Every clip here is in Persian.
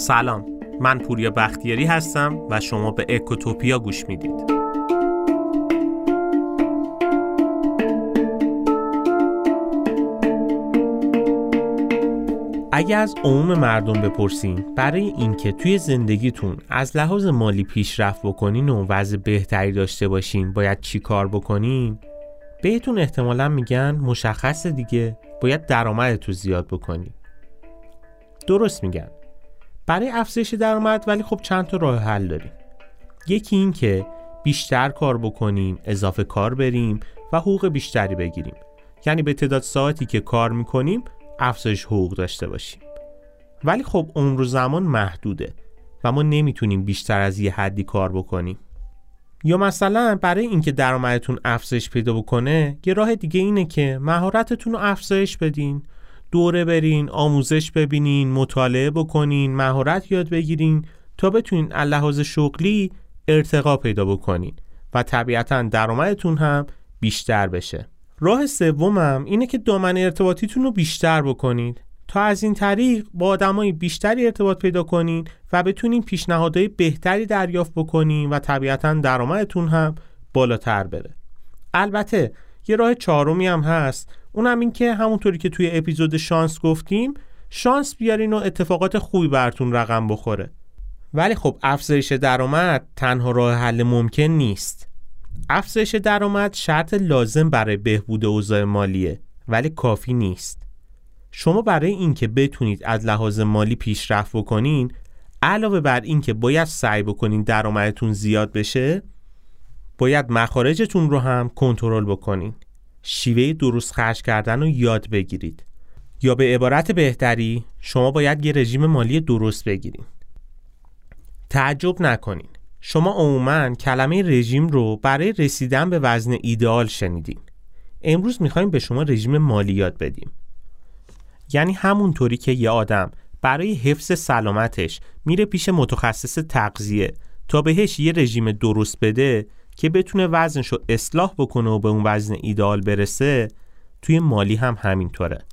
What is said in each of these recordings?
سلام. من پوریا بختیاری هستم و شما به اکوتوپیا گوش می‌دید. اگه از عموم مردم بپرسین برای اینکه توی زندگیتون از لحاظ مالی پیشرفت بکنین و وضع بهتری داشته باشین باید چی کار بکنین؟ بهتون احتمالا میگن مشخص دیگه باید درآمدتو زیاد بکنی. درست میگن. برای افزایش درآمد ولی خب چند تا راه حل داریم. یکی این که بیشتر کار بکنیم اضافه کار بریم و حقوق بیشتری بگیریم. یعنی به تعداد ساعتی که کار می‌کنیم افزایش حقوق داشته باشیم. ولی خب عمر و زمان محدوده و ما نمی‌تونیم بیشتر از یه حدی کار بکنیم. یا مثلا برای اینکه درآمدتون افزایش پیدا بکنه یه راه دیگه اینه که مهارتتون رو افزایش بدین. دوره برین آموزش ببینین مطالعه بکنین مهارت یاد بگیرین تا بتونین لحاظ شغلی ارتقا پیدا بکنین و طبیعتا درآمدتون هم بیشتر بشه. راه سومم اینه که دامن ارتباطیتون رو بیشتر بکنید. تا از این طریق با آدمای بیشتری ارتباط پیدا کنین و بتونین پیشنهادهای بهتری دریافت بکنین و طبیعتا درآمدتون هم بالاتر بره. البته یه راه چهارمی هم هست اونم این که همونطوری که توی اپیزود شانس گفتیم شانس بیارین و اتفاقات خوبی براتون رقم بخوره. ولی خب افزایش درآمد تنها راه حل ممکن نیست. افزایش درآمد شرط لازم برای بهبود اوضاع مالیه ولی کافی نیست. شما برای اینکه بتونید از لحاظ مالی پیشرفت بکنین علاوه بر اینکه باید سعی بکنین درآمدتون زیاد بشه باید مخارجتون رو هم کنترل بکنین. شیوه درست خرج کردن رو یاد بگیرید. یا به عبارت بهتری شما باید یه رژیم مالی درست بگیرید. تعجب نکنین. شما عموما کلمه رژیم رو برای رسیدن به وزن ایدئال شنیدین. امروز می‌خوایم به شما رژیم مالی یاد بدیم. یعنی همونطوری که یه آدم برای حفظ سلامتش میره پیش متخصص تغذیه تا بهش یه رژیم درست بده که بتونه وزنش رو اصلاح بکنه و به اون وزن ایدئال برسه توی مالی هم همینطوره.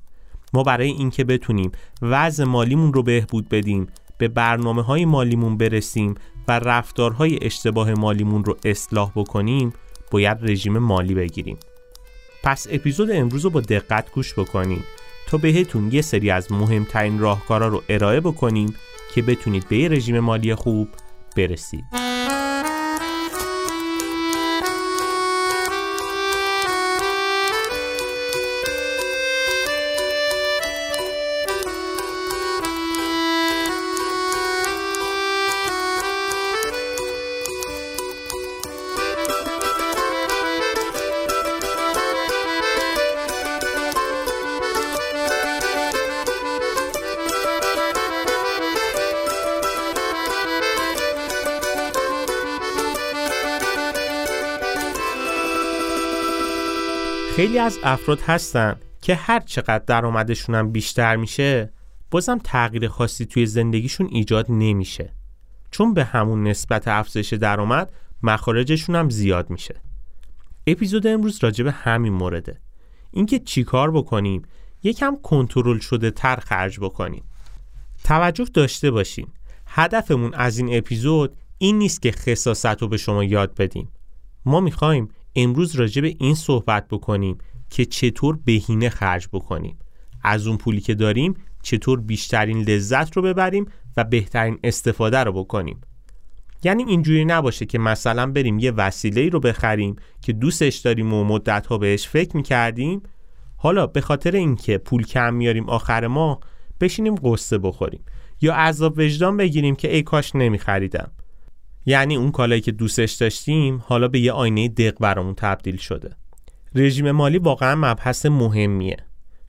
ما برای اینکه بتونیم وزن مالیمون رو بهبود بدیم به برنامه های مالیمون برسیم و رفتارهای اشتباه مالیمون رو اصلاح بکنیم باید رژیم مالی بگیریم. پس اپیزود امروز رو با دقت گوش بکنیم تا بهتون یه سری از مهمترین راهکارا رو ارائه بکنیم که بتونید به یه رژیم مالی خوب برسید. خیلی از افراد هستن که هر چقدر درآمدشون هم بیشتر میشه بازم تغییر خاصی توی زندگیشون ایجاد نمیشه. چون به همون نسبت افزایش درآمد مخارجشون هم زیاد میشه. اپیزود امروز راجع به همین مورده. اینکه چیکار بکنیم یکم کنترل شده تر خرج بکنیم. توجه داشته باشین. هدفمون از این اپیزود این نیست که خصاصت رو به شما یاد بدیم. ما می‌خوایم امروز راجع به این صحبت بکنیم که چطور بهینه خرج بکنیم. از اون پولی که داریم چطور بیشترین لذت رو ببریم و بهترین استفاده رو بکنیم. یعنی اینجوری نباشه که مثلا بریم یه وسیله رو بخریم که دوستش داریم و مدت ها بهش فکر می‌کردیم. حالا به خاطر اینکه پول کم میاریم آخر ما بشینیم قصه بخوریم. یا عذاب وجدان بگیریم که ای کاش نمیخریدم. یعنی اون کالایی که دوستش داشتیم حالا به یه آینه دق برامون تبدیل شده. رژیم مالی واقعا مبحث مهمیه.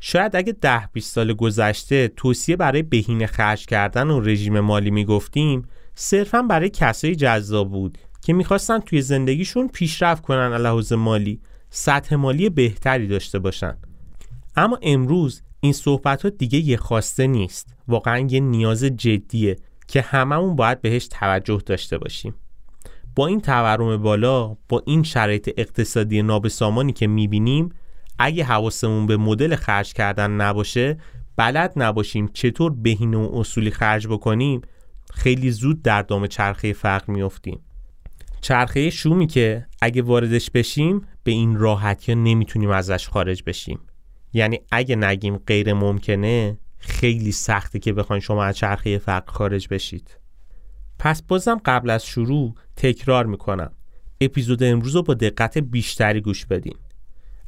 شاید اگه ده 20 سال گذشته توصیه برای بهینه خرج کردن و رژیم مالی می‌گفتیم صرفا برای کسایی جذاب بود که می‌خواستن توی زندگیشون پیشرفت کنن لحاظ مالی سطح مالی بهتری داشته باشن. اما امروز این صحبت ها دیگه یه خواسته نیست. واقعا یه نیاز جدیه. که هممون باید بهش توجه داشته باشیم. با این تورم بالا با این شرایط اقتصادی نابسامانی که می‌بینیم اگه حواسمون به مدل خرج کردن نباشه بلد نباشیم چطور بهینه و اصولی خرج بکنیم خیلی زود در دام چرخه فقر میفتیم چرخه شومی که اگه واردش بشیم به این راحتی نمی‌تونیم ازش خارج بشیم. یعنی اگه نگیم غیر ممکنه خیلی سخته که بخواین شما از چرخه فقر خارج بشید. پس بازم قبل از شروع تکرار می‌کنم. اپیزود امروز رو با دقت بیشتری گوش بدین.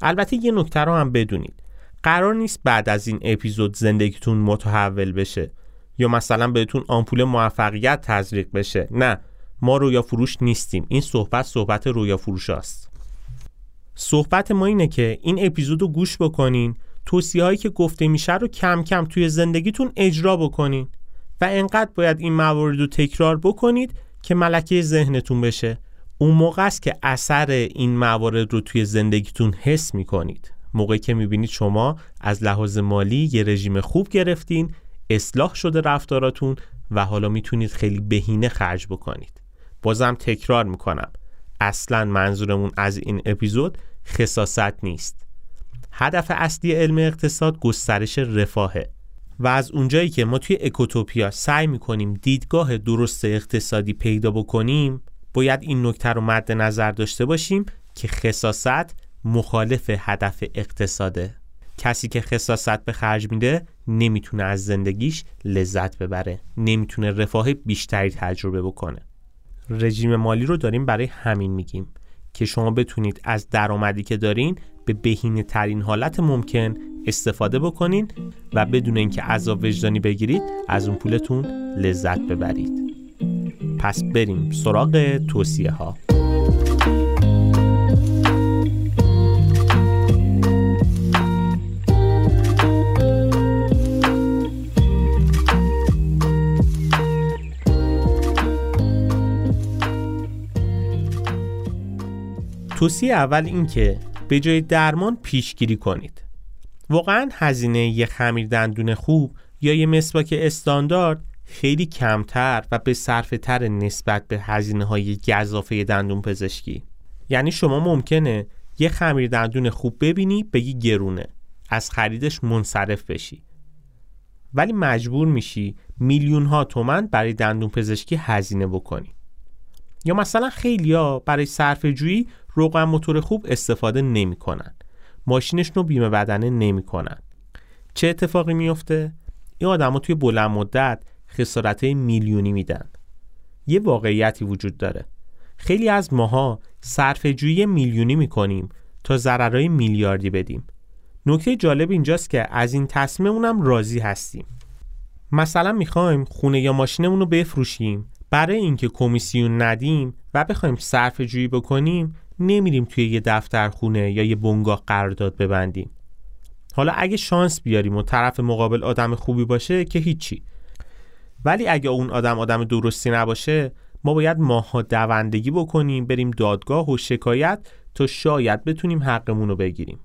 البته یه نکته رو هم بدونید. قرار نیست بعد از این اپیزود زندگیتون متحول بشه یا مثلا بهتون آمپول موفقیت تزریق بشه. نه ما رویا فروش نیستیم. این صحبت صحبت رویا فروش است. صحبت ما اینه که این اپیزود رو گوش بکنین توصیه هایی که گفته میشه رو کم کم توی زندگیتون اجرا بکنین و انقدر باید این موارد رو تکرار بکنید که ملکه ذهنتون بشه. اون موقع است که اثر این موارد رو توی زندگیتون حس می‌کنید. موقعی که می‌بینید شما از لحاظ مالی یه رژیم خوب گرفتین اصلاح شده رفتاراتون و حالا می‌تونید خیلی بهینه خرج بکنید. بازم تکرار می‌کنم. اصلا منظورمون از این اپیزود خصاست نیست. هدف اصلی علم اقتصاد گسترش رفاهه. و از اونجایی که ما توی اکوتوپیا سعی می‌کنیم دیدگاه درست اقتصادی پیدا بکنیم باید این نکته رو مد نظر داشته باشیم که خصاست مخالف هدف اقتصاده. کسی که خصاست به خرج میده نمی‌تونه از زندگیش لذت ببره. نمی‌تونه رفاه بیشتری تجربه بکنه. رژیم مالی رو داریم برای همین میگیم که شما بتونید از درآمدی که دارین به بهینه ترین حالت ممکن استفاده بکنین و بدون اینکه عذاب وجدانی بگیرید از اون پولتون لذت ببرید. پس بریم سراغ توصیه ها توصیه اول این که به جای درمان پیشگیری کنید. واقعا هزینه یه خمیر دندون خوب یا یه مسواک استاندارد خیلی کمتر و به صرفه تر نسبت به هزینه های گذافه دندون پزشکی. یعنی شما ممکنه یه خمیر دندون خوب ببینی بگی گرونه. از خریدش منصرف بشی. ولی مجبور میشی میلیون ها تومن برای دندون پزشکی هزینه بکنی. یا مثلا خیلیا برای صرف جویی روغن موتور خوب استفاده نمی‌کنن. ماشینشون رو بیمه بدنه نمی‌کنن. چه اتفاقی میفته این آدما توی بلند مدت خسارت میلیونی میدن. یه واقعیتی وجود داره. خیلی از ماها صرف جویی میلیونی می‌کنیم تا ضررهای میلیاردی بدیم. نکته جالب اینجاست که از این تصمیممونم راضی هستیم. مثلا می‌خوایم خونه یا ماشینمون رو بفروشیم برای اینکه کمیسیون ندیم و بخوایم صرف جویی بکنیم نمیریم توی یه دفتر خونه یا یه بنگاه قرارداد ببندیم. حالا اگه شانس بیاریم و طرف مقابل آدم خوبی باشه که هیچی. ولی اگه اون آدم آدم درستی نباشه ما باید ماها دوندگی بکنیم بریم دادگاه و شکایت تا شاید بتونیم حقمون رو بگیریم.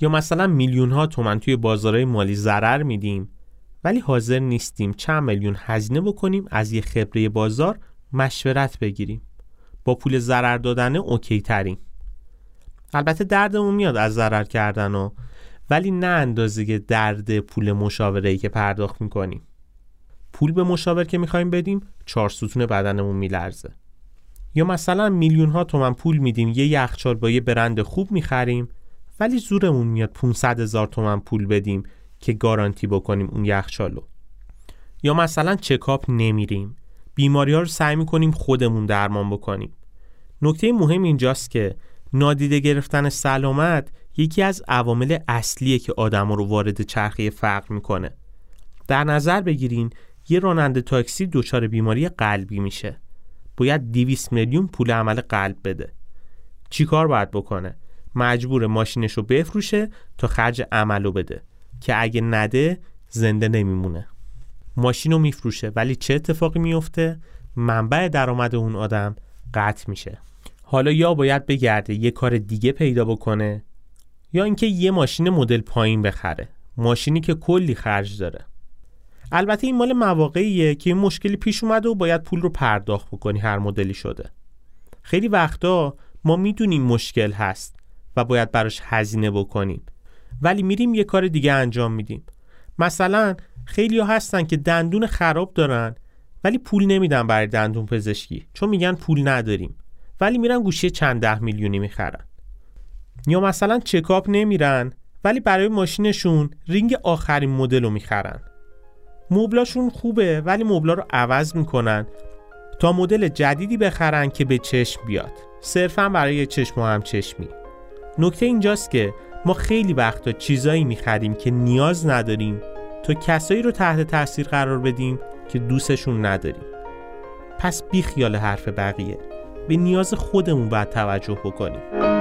یا مثلا میلیون ها تومن توی بازارهای مالی ضرر میدیم ولی حاضر نیستیم چند میلیون هزینه بکنیم از یه خبره بازار مشورت بگیریم. با پول ضرر دادن اوکی ترین البته دردمون میاد از ضرر کردن و ولی نه اندازه درد پول مشاوره ای که پرداخت می‌کنیم. پول به مشاور که می‌خوایم بدیم چهار ستون بدنمون میلرزه. یا مثلا میلیون ها تومن پول میدیم یه یخچال با یه برند خوب می‌خریم ولی زورمون میاد 500 هزار تومن پول بدیم. که گارانتی بکنیم اون یخچالو یا مثلا چکاپ نمیریم. بیماری ها رو سعی می‌کنیم خودمون درمان بکنیم. نکته مهم اینجاست که نادیده گرفتن سلامت یکی از عوامل اصلیه که آدم رو وارد چرخه فقر می‌کنه. در نظر بگیرین یه راننده تاکسی دچار بیماری قلبی میشه. باید 200 میلیون پول عمل قلب بده. چیکار باید بکنه؟ مجبور ماشینش رو بفروشه تا خرج عملو بده. که اگه نده زنده نمیمونه. ماشین رو میفروشه ولی چه اتفاقی میفته؟ منبع درآمد اون آدم قطع میشه. حالا یا باید بگرده یه کار دیگه پیدا بکنه یا اینکه یه ماشین مدل پایین بخره. ماشینی که کلی خرج داره. البته این مال مواقعیه که این مشکلی پیش اومده و باید پول رو پرداخت بکنی هر مدلی شده. خیلی وقتا ما می‌دونیم مشکل هست و باید براش هزینه بکنیم. ولی میریم یه کار دیگه انجام میدیم. مثلا خیلی ها هستن که دندون خراب دارن ولی پول نمیدن برای دندون پزشکی. چون میگن پول نداریم. ولی میرن گوشی چند ده میلیونی می‌خرن. یا مثلا چکاپ نمیرن ولی برای ماشینشون رینگ آخرین مدل رو می‌خرن. مبلاشون خوبه ولی مبلا رو عوض می‌کنن تا مدل جدیدی بخرن که به چشم بیاد. صرفا برای چشم و هم چشمی. نکته اینجاست که ما خیلی وقتا چیزایی می‌خریم که نیاز نداریم تا کسایی رو تحت تاثیر قرار بدیم که دوستشون نداریم. پس بی خیال حرف بقیه. به نیاز خودمون باید توجه بکنیم.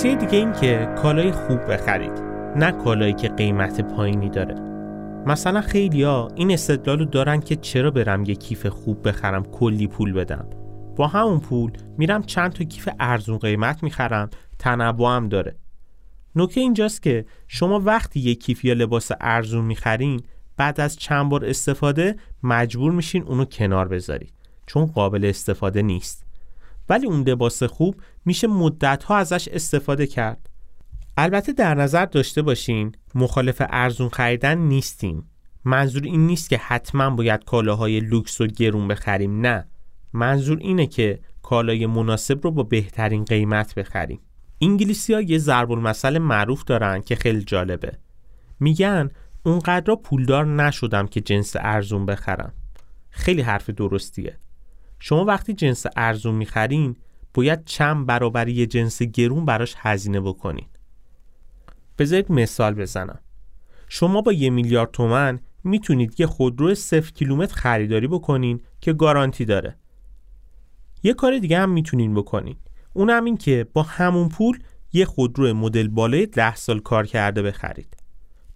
توصیه دیگه این که کالای خوب بخرید نه کالایی که قیمت پایینی داره. مثلا خیلیا این استدلالو دارن که چرا برم یه کیف خوب بخرم کلی پول بدم. با همون پول میرم چند تا کیف ارزون قیمت می‌خرم تنوع هم داره. نکته اینجاست که شما وقتی یه کیف یا لباس ارزون می‌خرین بعد از چند بار استفاده مجبور میشین اونو کنار بذارید چون قابل استفاده نیست. ولی اون لباس خوب میشه مدت ها ازش استفاده کرد. البته در نظر داشته باشین مخالف ارزون خریدن نیستیم منظور این نیست که حتما باید کالاهای لوکس و گرون بخریم نه. منظور اینه که کالای مناسب رو با بهترین قیمت بخریم. انگلیسی ها یه ضرب المثل معروف دارن که خیلی جالبه. میگن اونقدر پولدار نشدم که جنس ارزون بخرم. خیلی حرف درستیه. شما وقتی جنس ارزون می‌خرین باید چند برابری جنس گرون براش هزینه بکنین. بذارید مثال بزنم. شما با یه میلیارد تومن می‌تونید یه خودرو صفر کیلومتر خریداری بکنین که گارانتی داره. یه کار دیگه هم می‌تونین بکنین. اون هم این که با همون پول یه خودرو مدل بالای ده سال کار کرده بخرید.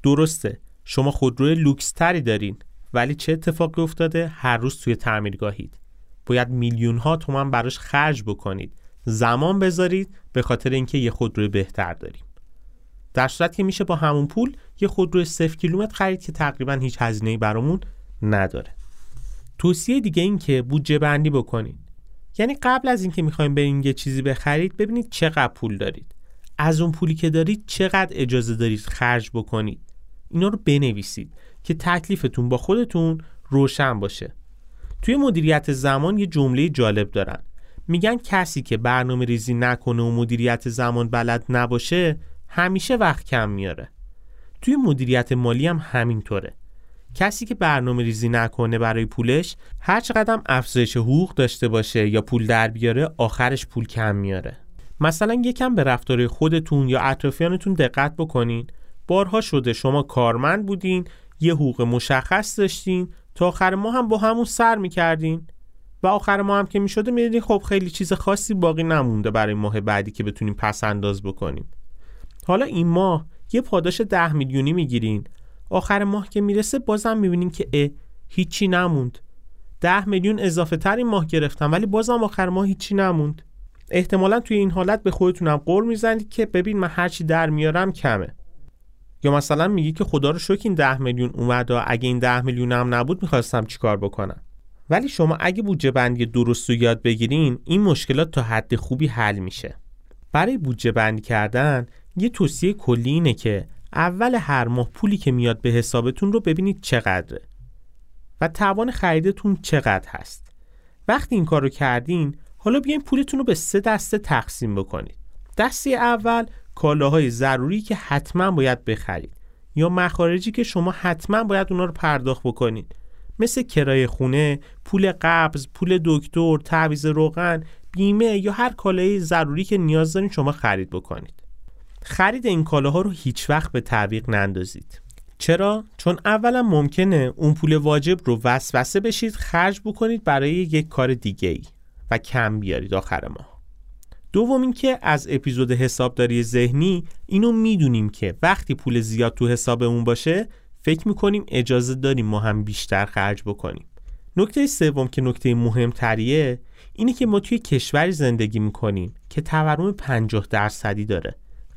درسته شما خودرو لوکس تری دارین ولی چه اتفاقی افتاده؟ هر روز توی تعمیرگاهید. باید میلیون ها تومن براش خرج بکنید. زمان بذارید به خاطر اینکه یه خودروی بهتر داریم. در صورت که میشه با همون پول یه خودروی صفر کیلومتر خرید که تقریبا هیچ هزینه برامون نداره. توصیه دیگه این که بودجه بندی بکنید. یعنی قبل از اینکه می‌خوایم برین یه چیزی بخرید ببینید چقدر پول دارید. از اون پولی که دارید چقدر اجازه دارید خرج بکنید. اینا رو بنویسید که تکلیفتون با خودتون روشن باشه. توی مدیریت زمان یه جمله جالب دارن. میگن کسی که برنامه ریزی نکنه و مدیریت زمان بلد نباشه همیشه وقت کم میاره. توی مدیریت مالی هم همینطوره. کسی که برنامه ریزی نکنه برای پولش هر چقدر افزایش حقوق داشته باشه یا پول در بیاره آخرش پول کم میاره. مثلا یکم به رفتار خودتون یا اطرافیانتون دقت بکنین. بارها شده شما کارمند بودین یه حقوق مشخص داشتین تا آخر ما هم با همون سر می‌کردین؟ و آخر ما هم که می‌شده می‌دیدین خب خیلی چیز خاصی باقی نمونده برای ماه بعدی که بتونیم پس انداز بکنیم. حالا این ماه یه پاداش ده میلیونی می‌گیرین. آخر ماه که می‌رسه بازم می‌بینین که اه هیچی نموند. ده میلیون اضافه تر این ماه گرفتم ولی بازم آخر ماه هیچی نموند. احتمالا توی این حالت به خودتونم قول می‌زنید که ببین من هرچی در میارم کمه. یا مثلا میگی که خدا رو شکر این ده میلیون اومد و اگه این ده میلیون هم نبود می‌خواستم چیکار بکنم؟ ولی شما اگه بودجه بندی درست رو یاد بگیرین این مشکلات تا حد خوبی حل میشه. برای بودجه بندی کردن یه توصیه کلی اینه که اول هر ماه پولی که میاد به حسابتون رو ببینید چقدره و توان خریدتون چقدر هست. وقتی این کار رو کردین حالا بیاین پولتون رو به سه دسته تقسیم بکنید. دسته اول کالاهای ضروری که حتما باید بخرید یا مخارجی که شما حتما باید اونا رو پرداخت بکنید مثل کرایه خونه، پول قبض، پول دکتر، تعویض روغن، بیمه یا هر کالای ضروری که نیاز دارین شما خرید بکنید. خرید این کالاها رو هیچ وقت به تعویق نندازید. چرا؟ چون اولا ممکنه اون پول واجب رو وسوسه بشید خرج بکنید برای یک کار دیگه ای و کم بیارید آخر ماه. دوم اینکه از اپیزود حسابداری ذهنی اینو می‌دونیم که وقتی پول زیاد تو حسابمون باشه فکر می‌کنیم اجازه داریم ما هم بیشتر خرج بکنیم. نکته سوم که نکته مهمتریه اینه که ما توی کشوری زندگی می‌کنیم که تورم 50 درصدی داره.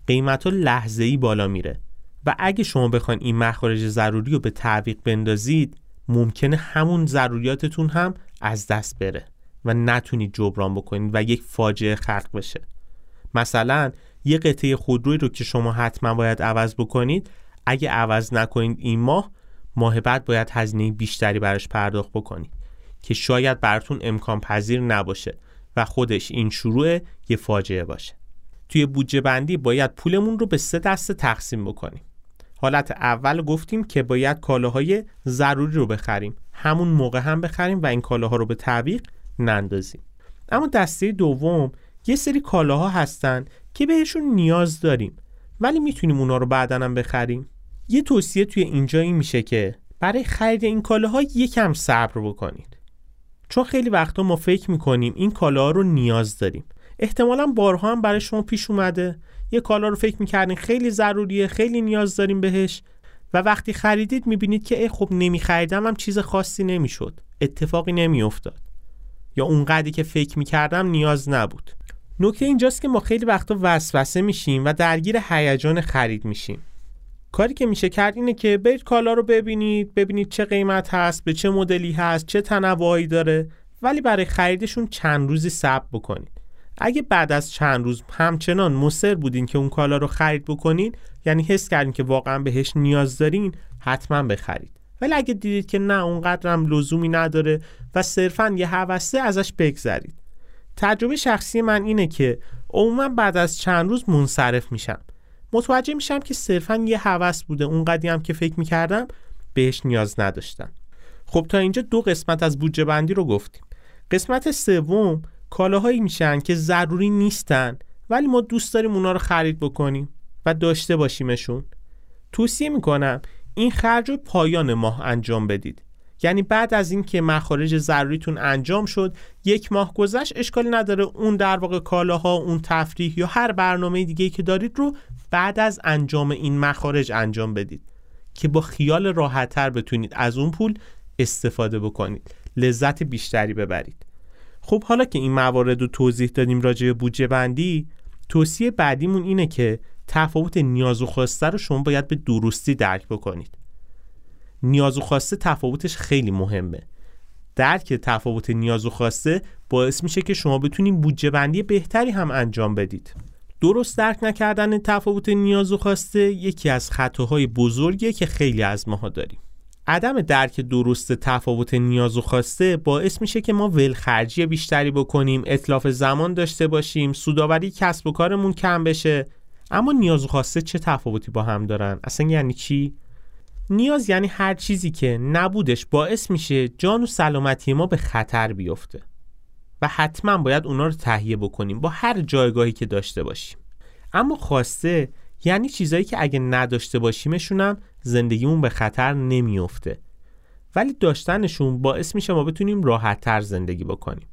قیمت ها لحظه ای بالا میره. و اگه شما بخواین این مخارج ضروری رو به تعویق بندازید ممکنه همون ضروریاتتون هم از دست بره. و نتونید جبران بکنید و یک فاجعه خلق بشه. مثلا یه قطعه خودروی رو که شما حتما باید عوض بکنید اگه عوض نکنید این ماه ماه بعد باید هزینه بیشتری براش پرداخت بکنید که شاید براتون امکان پذیر نباشه و خودش این شروع یه فاجعه باشه. توی بودجه بندی باید پولمون رو به سه دسته تقسیم بکنیم. حالت اول گفتیم که باید کالاهای ضروری رو بخریم. همون موقع هم بخریم و این کالاها رو به تعویق نندازیم. اما دسته دوم یه سری کالاها هستن که بهشون نیاز داریم ولی می‌تونیم اونا رو بعدا هم بخریم. یه توصیه توی اینجا این میشه که برای خرید این کالاها یکم صبر بکنید. چون خیلی وقتا ما فکر می‌کنیم این کالاها رو نیاز داریم. احتمالا بارها هم برای شما پیش اومده. یه کالا رو فکر می‌کردین خیلی ضروریه خیلی نیاز داریم بهش و وقتی خریدید می‌بینید که ای خب نمیخریدم هم چیز خاصی نمی‌شد. اتفاقی نمیافتاد. یا اونقدری که فکر می‌کردم نیاز نبود. نکته اینجاست که ما خیلی وقتا وسوسه میشیم و درگیر هیجان خرید میشیم. کاری که میشه کرد اینه که برید کالا رو ببینید ببینید چه قیمت هست به چه مدلی هست چه تنوعی داره ولی برای خریدشون چند روزی صبر بکنید. اگه بعد از چند روز همچنان مصر بودین که اون کالا رو خرید بکنین یعنی حس کردین که واقعا بهش نیاز دارین حتما بخرید. ولی اگه دیدید که نه اونقدر هم لزومی نداره و صرفا یه حوسته ازش بگذرید. تجربه شخصی من اینه که عموما بعد از چند روز منصرف میشم. متوجه میشم که صرفا یه هوس بوده. اونقدی هم که فکر می‌کردم بهش نیاز نداشتم. خب تا اینجا دو قسمت از بودجه بندی رو گفتیم. قسمت سوم کالاهایی میشن که ضروری نیستن ولی ما دوست داریم اونا رو خرید بکنیم و داشته باشیمشون. توصیه می‌کنم این خرج رو پایان ماه انجام بدید. یعنی بعد از اینکه مخارج ضروریتون انجام شد یک ماه گذشت اشکالی نداره. اون در واقع کالاها اون تفریح یا هر برنامه دیگه که دارید رو بعد از انجام این مخارج انجام بدید. که با خیال راحتتر بتونید از اون پول استفاده بکنید. لذت بیشتری ببرید. خب حالا که این موارد رو توضیح دادیم راجع به بودجه بندی توصیه بعدیمون اینه که تفاوت نیاز و خواسته رو شما باید به درستی درک بکنید. نیاز و خواسته تفاوتش خیلی مهمه. درک تفاوت نیاز و خواسته باعث میشه که شما بتونید بودجه بندی بهتری هم انجام بدید. درست درک نکردن تفاوت نیاز و خواسته یکی از خطاهای بزرگیه که خیلی از ماها داریم. عدم درک درست تفاوت نیاز و خواسته باعث میشه که ما ولخرجی بیشتری بکنیم اطلاف زمان داشته باشیم سوداوری کسب و کارمون کم بشه. اما نیاز و خواسته چه تفاوتی با هم دارن؟ اصلا یعنی چی؟ نیاز یعنی هر چیزی که نبودش باعث میشه جان و سلامتی ما به خطر بیفته. و حتما باید اونا رو تهیه بکنیم با هر جایگاهی که داشته باشیم. اما خواسته یعنی چیزایی که اگه نداشته باشیمشونم زندگیمون به خطر نمیافته ولی داشتنشون باعث میشه ما بتونیم راحتتر زندگی بکنیم.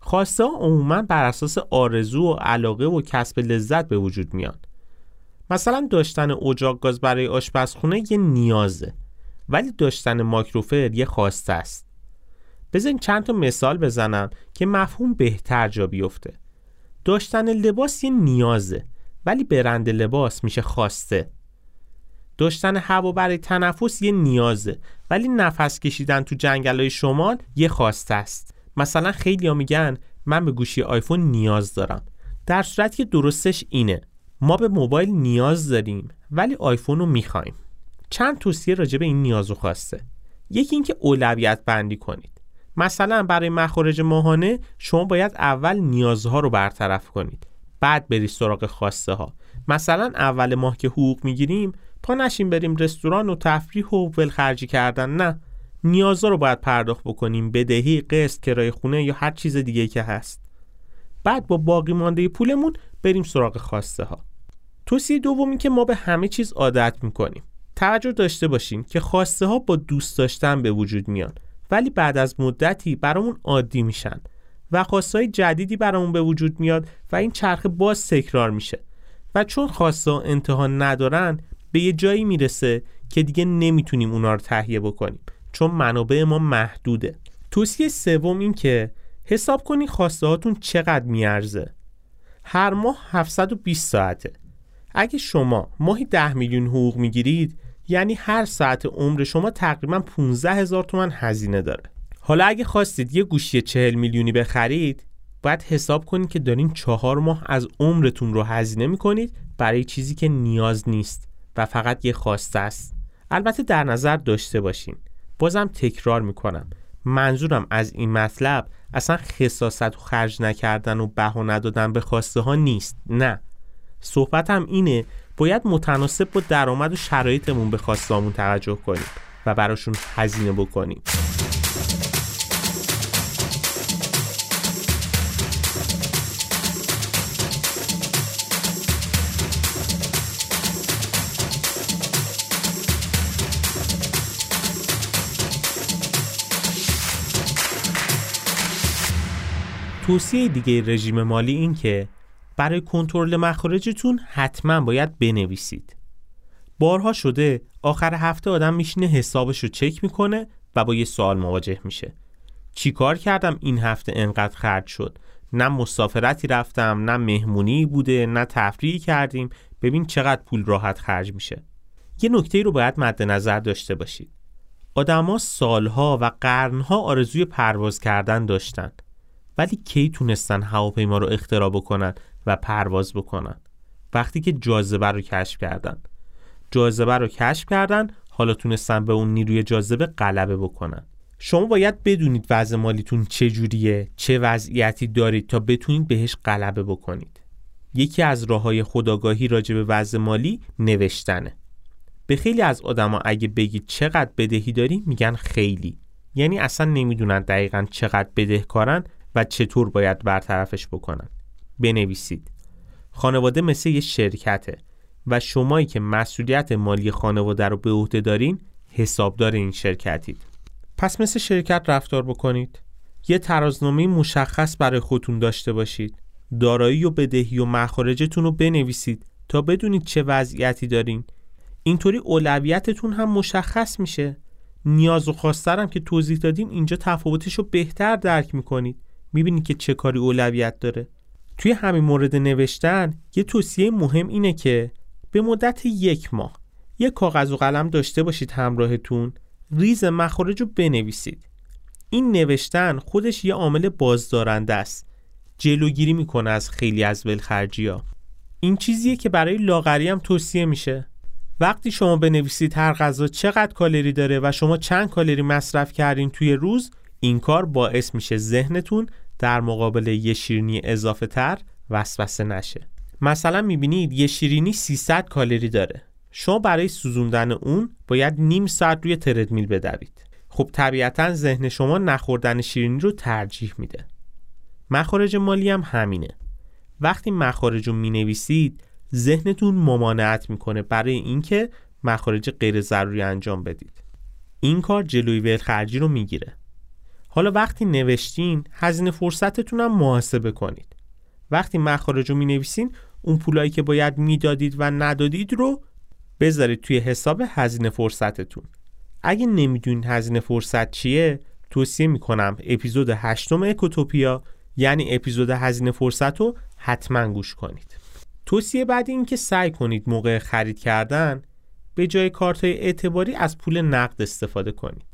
خواسته ها عموما بر اساس آرزو و علاقه و کسب لذت به وجود میان مثلا داشتن اجاق گاز برای آشپزخونه یه نیازه ولی داشتن ماکروفر یه خواسته است. بزن چند تا مثال بزنم که مفهوم بهتر جا بیفته. داشتن لباس یه نیازه ولی برند لباس میشه خواسته. داشتن هوا برای تنفس یه نیازه ولی نفس کشیدن تو جنگل های شمال یه خواسته است. مثلا خیلی ها میگن من به گوشی آیفون نیاز دارم. در صورتی که درستش اینه. ما به موبایل نیاز داریم ولی آیفون رو می‌خوایم. چند توصیه راجع به این نیاز و خواسته. یکی اینکه اولویت بندی کنید. مثلا برای مخارج ماهانه شما باید اول نیازها رو برطرف کنید. بعد برید سراغ خواسته ها مثلا اول ماه که حقوق می‌گیریم پا نشیم بریم رستوران و تفریح و ولخرجی کردن. نه. نیازها رو باید پرداخت بکنیم بدهی قسط کرایه خونه یا هر چیز دیگه که هست. بعد با باقی مانده پولمون بریم سراغ خواسته ها توصیه دومی که ما به همه چیز عادت می‌کنیم. توجه داشته باشیم که خواسته ها با دوست داشتن به وجود میان ولی بعد از مدتی برامون عادی میشن و خواسته های جدیدی برامون به وجود میاد و این چرخه باز تکرار میشه. و چون خواسته ها انتها ندارن به یه جایی می‌رسه که دیگه نمی‌تونیم اونا رو تهیه بکنیم. چون منابع ما محدوده. توصیه سوم این که حساب کنی خواسته هاتون چقدر میارزه. هر ماه 720 ساعته. اگه شما ماهی 10 میلیون حقوق می‌گیرید یعنی هر ساعت عمر شما تقریبا 15 هزار تومن هزینه داره. حالا اگه خواستید یه گوشی 40 میلیونی بخرید باید حساب کنید که دارین چهار ماه از عمرتون رو هزینه می‌کنید برای چیزی که نیاز نیست و فقط یه خواسته است. البته در نظر داشته باشین. بازم تکرار می‌کنم. منظورم از این مطلب اصلا خصاصت و خرج نکردن و بها ندادن به خواسته ها نیست. نه. صحبتم اینه باید متناسب با درآمد و شرایطمون به خواستهامون توجه کنیم و براشون هزینه بکنیم. توصیه دیگه رژیم مالی این که برای کنترل مخارجتون حتما باید بنویسید. بارها شده آخر هفته آدم میشینه حسابش رو چک می‌کنه و با یه سوال مواجه میشه. چی کار کردم این هفته انقدر خرج شد؟ نه مسافرتی رفتم، نه مهمونی بوده، نه تفریحی کردیم. ببین چقدر پول راحت خرج میشه. یه نکته رو باید مد نظر داشته باشید. آدما سالها و قرنها آرزوی پرواز کردن داشتند. ولی کی تونستن هواپیما رو اختراع بکنن و پرواز بکنن؟ وقتی که جاذبه رو کشف کردن. جاذبه رو کشف کردن حالا تونستن به اون نیروی جاذبه غلبه بکنن. شما باید بدونید وضع مالیتون چجوریه چه وضعیتی دارید تا بتونید بهش غلبه بکنید. یکی از راه های خداگاهی راجع به وضع مالی نوشتنه. به خیلی از آدما اگه بگید چقدر بدهی داری میگن خیلی. یعنی اصلا نمی‌دونن دقیقا چقدر بدهکارن و چطور باید برطرفش بکنن. بنویسید. خانواده مثل یه شرکته و شمایی که مسئولیت مالی خانواده رو به عهده دارین حسابدار این شرکتید. پس مثل شرکت رفتار بکنید. یه ترازنامه مشخص برای خودتون داشته باشید. دارایی و بدهی و مخارجتون رو بنویسید تا بدونید چه وضعیتی دارین. اینطوری اولویتتون هم مشخص میشه. نیاز و خواسترم که توضیح دادیم اینجا تفاوتش رو بهتر درک می‌کنید. می‌بینید که چه کاری اولویت داره. توی همین مورد نوشتن یه توصیه مهم اینه که به مدت یک ماه یه کاغذ و قلم داشته باشید همراهتون ریز مخارج رو بنویسید. این نوشتن خودش یه عامل بازدارنده است. جلوگیری می‌کنه از خیلی از ولخرجی این چیزیه که برای لاغری هم توصیه میشه. وقتی شما بنویسید هر غذا چقدر کالری داره و شما چند کالری مصرف کردین توی روز این کار باعث میشه ذهنتون در مقابل یه شیرینی اضافه تر وسوسه نشه. مثلا می‌بینید یه شیرینی 300 کالری داره. شما برای سوزوندن اون باید نیم ساعت روی تردمیل بدوید. خب طبیعتا ذهن شما نخوردن شیرینی رو ترجیح میده. مخارج مالی هم همینه. وقتی مخارج رو می‌نویسید ذهنتون ممانعت می‌کنه برای اینکه مخارج غیر ضروری انجام بدید. این کار جلوی ولخرجی رو می‌گیره. حالا وقتی نوشتین هزینه فرصتتون هم محاسبه کنید. وقتی مخارج رو می نویسین اون پولایی که باید می‌دادید و ندادید رو بذارید توی حساب هزینه فرصتتون. اگه نمی‌دونید هزینه فرصت چیه توصیه می‌کنم اپیزود هشتم اکوتوپیا یعنی اپیزود هزینه فرصت رو حتما گوش کنید. توصیه بعد این که سعی کنید موقع خرید کردن به جای کارت اعتباری از پول نقد استفاده کنید.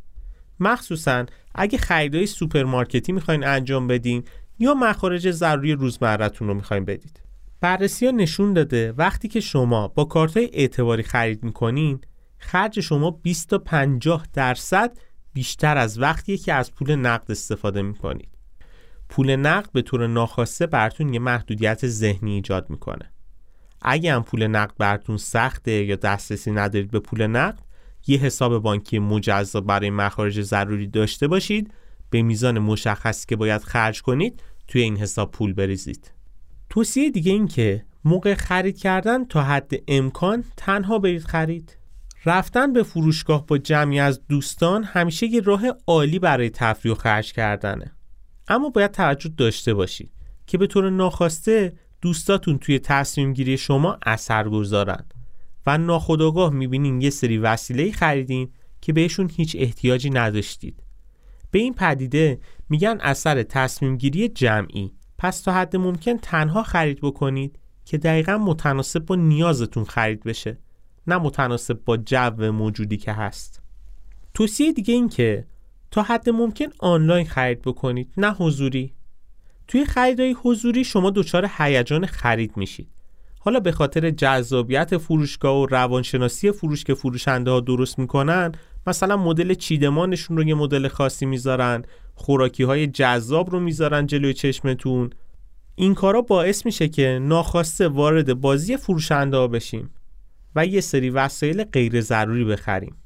مخصوصا اگه خریدای سوپرمارکتی می‌خواین انجام بدین یا مخارج ضروری روزمرتون رو می‌خواین بدید. بررسی ها نشون داده وقتی که شما با کارت اعتباری خرید می‌کنین خرج شما 20 تا 50 درصد بیشتر از وقتی که از پول نقد استفاده می‌کنید. پول نقد به طور ناخواسته براتون یه محدودیت ذهنی ایجاد می‌کنه. اگه هم پول نقد براتون سخته یا دسترسی ندارید به پول نقد یه حساب بانکی مجزا برای مخارج ضروری داشته باشید به میزان مشخصی که باید خرج کنید توی این حساب پول بریزید. توصیه دیگه این که موقع خرید کردن تا حد امکان تنها برید خرید. رفتن به فروشگاه با جمعی از دوستان همیشه یه راه عالی برای تفریح و خرج کردنه. اما باید توجه داشته باشید که به طور ناخواسته دوستاتون توی تصمیم گیری شما اثر گذارن و ناخداگاه می‌بینین یه سری وسیله خریدین که بهشون هیچ احتیاجی نداشتید. به این پدیده میگن اثر تصمیم گیری جمعی. پس تا حد ممکن تنها خرید بکنید که دقیقا متناسب با نیازتون خرید بشه نه متناسب با جو موجودی که هست. توصیه دیگه این که تا حد ممکن آنلاین خرید بکنید نه حضوری. توی خریدای حضوری شما دچار هیجان خرید میشید. حالا به خاطر جذابیت فروشگاه و روانشناسی فروش که فروشنده ها درست می‌کنن مثلا مدل چیدمانشون رو یه مدل خاصی می‌ذارن خوراکی های جذاب رو می‌ذارن جلوی چشمتون. این کارا باعث میشه که ناخواسته وارد بازی فروشنده ها بشیم و یه سری وسایل غیر ضروری بخریم.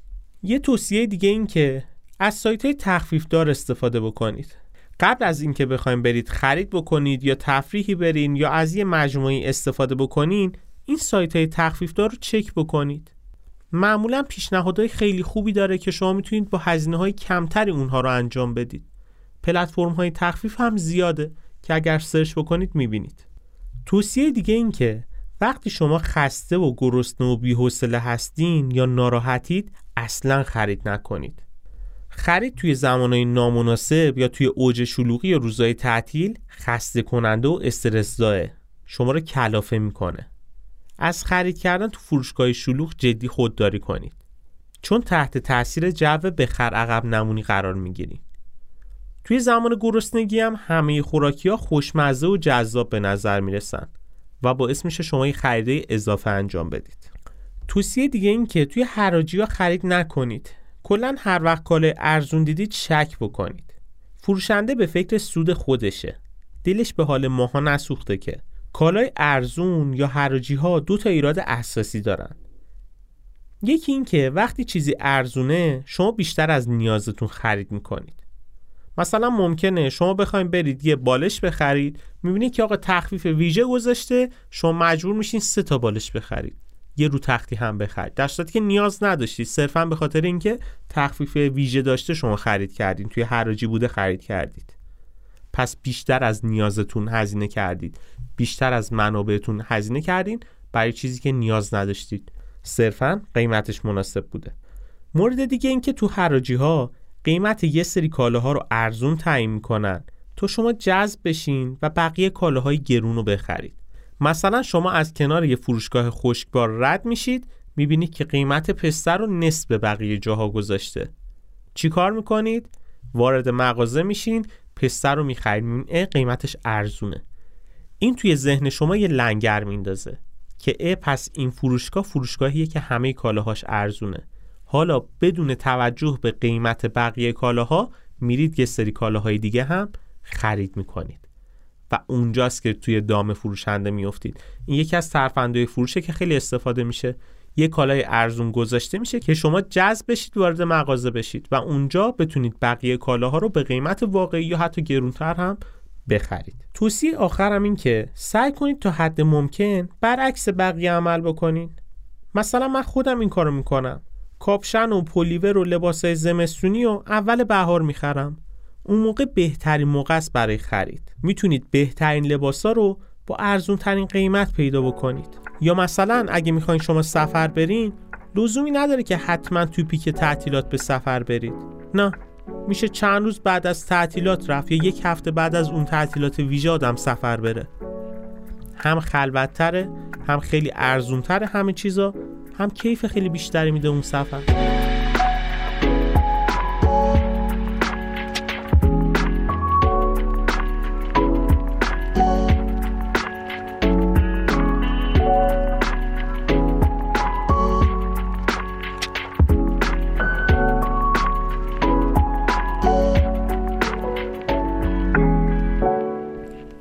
یه توصیه دیگه این که از سایت های تخفیف دار استفاده بکنید. قبل از اینکه بخوایم برید خرید بکنید یا تفریحی برین یا از یه مجموعی استفاده بکنین این سایت های تخفیف دار رو چک بکنید. معمولا پیشنهادهای خیلی خوبی داره که شما می‌تونید با هزینه های کمتری اونها رو انجام بدید. پلتفرم های تخفیف هم زیاده که اگر سرچ بکنید می‌بینید. توصیه دیگه این که وقتی شما خسته و گرسنه و بی‌حوصله هستین یا ناراحتید اصلا خرید نکنید. خرید توی زمانهای نامناسب یا توی اوج شلوغی یا روزهای تعطیل خسته کننده و استرس شما رو کلافه می‌کنه. از خرید کردن تو فروشگاه شلوغ جدی خودداری کنید. چون تحت تاثیر جو بخر عقب نمونی قرار می‌گیرید. توی زمان گرسنگی هم همه خوراکی ها خوشمزه و جذاب به نظر می‌رسن و باعث میشه شما یه خریده اضافه انجام بدید. توصیه دیگه این که توی حراجی ها خرید نکنید. کلا هر وقت کالای ارزون دیدید شک بکنید. فروشنده به فکر سود خودشه. دلش به حال ماها نسوخته که کالای ارزون یا حراجی ها دو تا ایراد اساسی دارن. یکی این که وقتی چیزی ارزونه شما بیشتر از نیازتون خرید می‌کنید. مثلا ممکنه شما بخواید برید یه بالش بخرید می‌بینید که آقا تخفیف ویژه گذاشته شما مجبور میشین سه تا بالش بخرید. یه رو تختی هم بخرید. در صورتی که نیاز نداشتید صرفا به خاطر اینکه تخفیف ویژه داشته شما خرید کردین توی حراجی بوده خرید کردید. پس بیشتر از نیازتون هزینه کردید. بیشتر از منابعتون هزینه کردین. برای چیزی که نیاز نداشتید. صرفا قیمتش مناسب بوده. مورد دیگه اینکه تو حراجی ها قیمت یه سری کالاها رو ارزون تعیین می‌کنن. تا شما جذب بشین و بقیه کالاهای گرون رو بخرید. مثلا شما از کنار یه فروشگاه خشکبار رد میشید می‌بینید که قیمت پسته رو نصف بقیه جاها گذاشته. چی کار می‌کنید؟ وارد مغازه میشین پسته رو می‌خرید قیمتش ارزونه. این توی ذهن شما یه لنگر میندازه که اه پس این فروشگاه فروشگاهیه که همه کالاهاش ارزونه. حالا بدون توجه به قیمت بقیه کالاها میرید یه سری کالاهای دیگه هم خرید می‌کنید. و اونجاست که توی دام فروشنده میفتید این یکی از ترفندهای فروشه که خیلی استفاده میشه. یه کالای ارزون گذاشته میشه که شما جذب بشید وارد مغازه بشید و اونجا بتونید بقیه کالاها رو به قیمت واقعی یا حتی گرونتر هم بخرید. توصیه آخرم این که سعی کنید تا حد ممکن برعکس بقیه عمل بکنید مثلا من خودم این کارو می‌کنم. کاپشن و پلیور و لباسای زمستونی رو اول بهار می‌خرم. اون موقع بهترین موقع است برای خرید. می‌تونید بهترین لباسا رو با ارزون ترین قیمت پیدا بکنید. یا مثلا اگه می‌خواین شما سفر برین لزومی نداره که حتما توی پیک تعطیلات به سفر برید. نه میشه چند روز بعد از تعطیلات رفت یا یک هفته بعد از اون تعطیلات ویژه آدم سفر بره. هم خلوتتره هم خیلی ارزونتره همه چیزا هم کیف خیلی بیشتری میده اون سفر.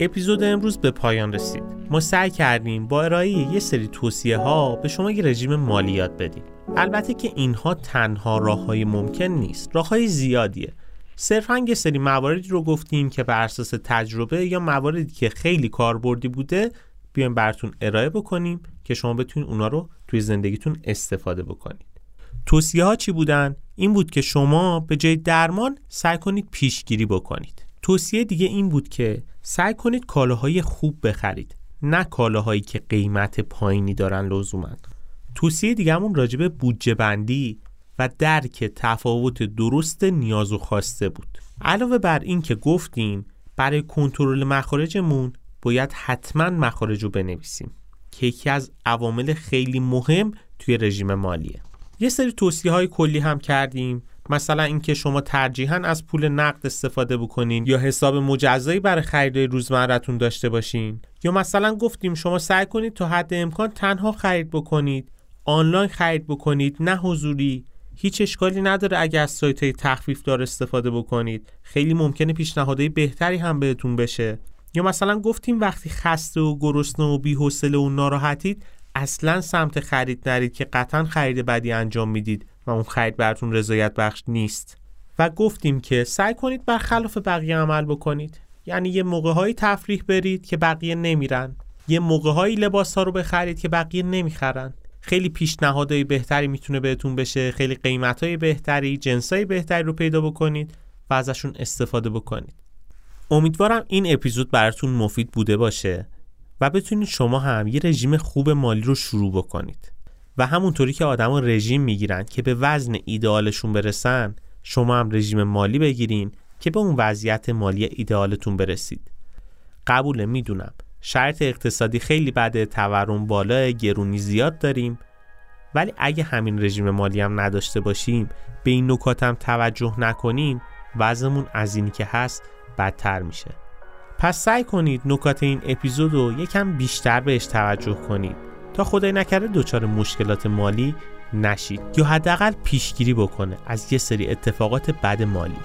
اپیزود امروز به پایان رسید. ما سعی کردیم با ارائه یه سری توصیه ها به شما یه رژیم مالی یاد بدیم. البته که اینها تنها راه های ممکن نیست. راه های زیادیه. صرفا یه سری مواردی رو گفتیم که بر اساس تجربه یا مواردی که خیلی کاربردی بوده بیایم براتون ارائه بکنیم که شما بتونید اونا رو توی زندگیتون استفاده بکنید. توصیه ها چی بودن؟ این بود که شما به جای درمان سعی کنید پیشگیری بکنید. توصیه دیگه این بود که سعی کنید کالاهای خوب بخرید نه کالاهایی که قیمت پایینی دارن لزوما توصیه دیگهمون راجب بودجه بندی و درک تفاوت درست نیاز و خواسته بود. علاوه بر این که گفتیم برای کنترل مخارجمون باید حتما مخارج رو بنویسیم که یکی از عوامل خیلی مهم توی رژیم مالیه. یه سری توصیه های کلی هم کردیم مثلا اینکه شما ترجیحاً از پول نقد استفاده بکنین یا حساب مجزایی برای خریدای روزمرتون داشته باشین. یا مثلا گفتیم شما سعی کنید تا حد امکان تنها خرید بکنید آنلاین خرید بکنید نه حضوری. هیچ اشکالی نداره اگر از سایت های تخفیف دار استفاده بکنید. خیلی ممکنه پیشنهادهای بهتری هم بهتون بشه. یا مثلا گفتیم وقتی خسته و گرسنه و بی‌حوصله و ناراحتید اصلا سمت خرید نرید که قطعا خرید بدی انجام می‌دید. و اون خرید براتون رضایت بخش نیست. و گفتیم که سعی کنید برخلاف بقیه عمل بکنید. یعنی یه موقع هایی تفریح برید که بقیه نمیرن. یه موقع هایی لباس ها رو بخرید که بقیه نمی‌خرن. خیلی پیشنهادهای بهتری می‌تونه بهتون بشه. خیلی قیمت های بهتری جنس های بهتری رو پیدا بکنید و ازشون استفاده بکنید. امیدوارم این اپیزود براتون مفید بوده باشه و بتونید شما هم یه رژیم خوب مالی رو شروع بکنید. و همونطوری که آدما رژیم می‌گیرن که به وزن ایدئالشون برسن شما هم رژیم مالی بگیرین که به اون وضعیت مالی ایدئالتون برسید. قبول می‌دونم. شرط اقتصادی خیلی بعد تورم بالا گرونی زیاد داریم. ولی اگه همین رژیم مالی هم نداشته باشیم به این نکات هم توجه نکنیم وضعمون از اینی که هست بدتر میشه. پس سعی کنید نکات این اپیزود رو یکم بیشتر بهش توجه کنید. تا خدای نکرده دچار مشکلات مالی نشید. یا حداقل پیشگیری بکنه از یه سری اتفاقات بد مالی.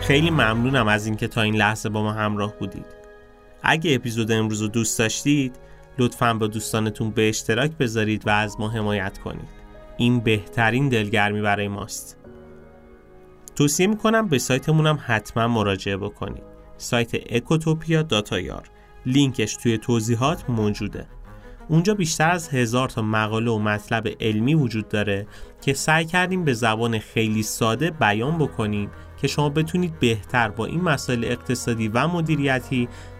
خیلی ممنونم از اینکه تا این لحظه با ما همراه بودید. اگه اپیزود امروز رو دوست داشتید لطفا با دوستانتون به اشتراک بذارید و از ما حمایت کنید. این بهترین دلگرمی برای ماست. توصیه می‌کنم به سایتمونم حتما مراجعه بکنید. سایت اکوتوپیا داتایار لینکش توی توضیحات موجوده. اونجا بیشتر از هزار تا مقاله و مطلب علمی وجود داره که سعی کردیم به زبان خیلی ساده بیان بکنیم که شما بتونید بهتر با این مسائل اقتصادی و مدیریتی